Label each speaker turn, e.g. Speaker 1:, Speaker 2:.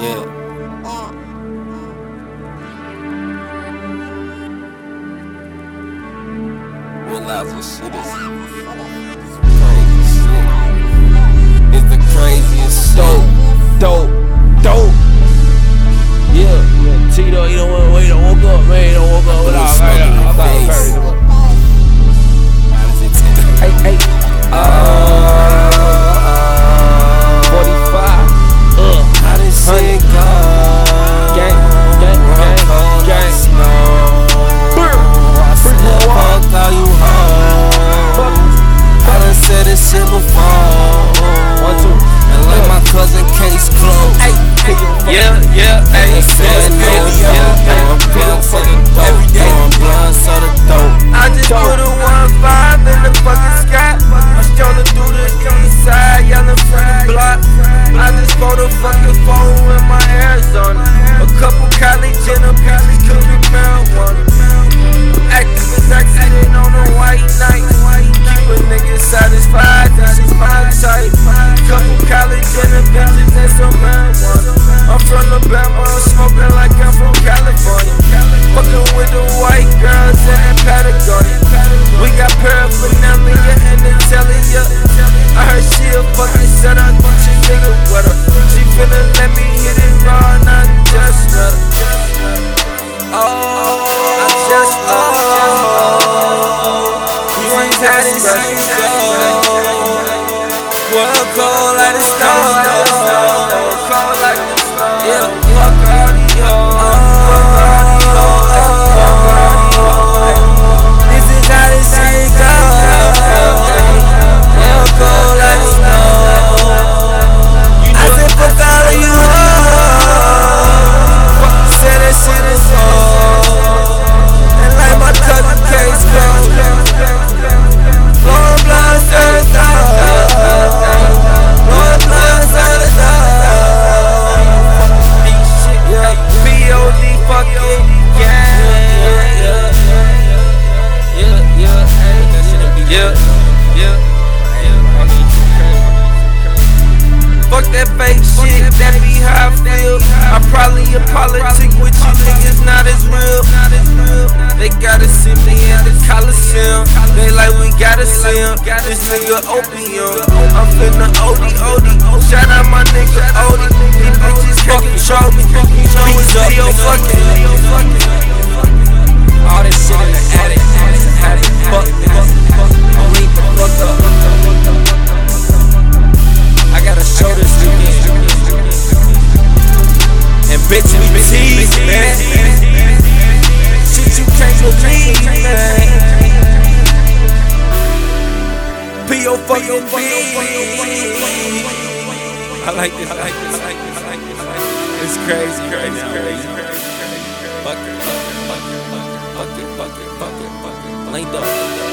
Speaker 1: Yeah. Reliable shit is. It's the craziest
Speaker 2: Dope, dope, dope. Yeah, Tito, you don't want, to wait, don't woke up, man. You don't woke up without,
Speaker 1: Smoking
Speaker 2: man.
Speaker 1: in
Speaker 2: I'm
Speaker 1: the face.
Speaker 2: bury
Speaker 1: shit.
Speaker 2: them. Hey, hey, uh,
Speaker 1: the
Speaker 3: block. I just bought a fucking phone with my Arizona. A couple college and a bitches cooking marijuana. Activist accident on a white night. Keep a nigga satisfied, that is my type. Couple college and a bitches and some marijuana. I'm from Alabama, I'm smoking like heard she a fucking setup, she nigga with her. She finna let me hit it raw, not just her. Oh, I just oh, you ain't had it since World cold stone, that fake shit, that be how I feel. I probably a politic with you niggas, not as real. They gotta see me in the Coliseum. They like we gotta see him. This nigga opium. I'm finna OD OD. Shout out my nigga OD. These bitches can't control me. Beats up, yo, fucking.
Speaker 2: All this shit in the attic, attic, fuck bitch, man. Shit you can't believe, man. P.O. fucking B. I like this, I like this, I like this, I like this. It's crazy, crazy, crazy, crazy. Fuck it, fuck it, fuck it, fuck it, fuck it, fuck it, fuck it, fuck it. Linked up.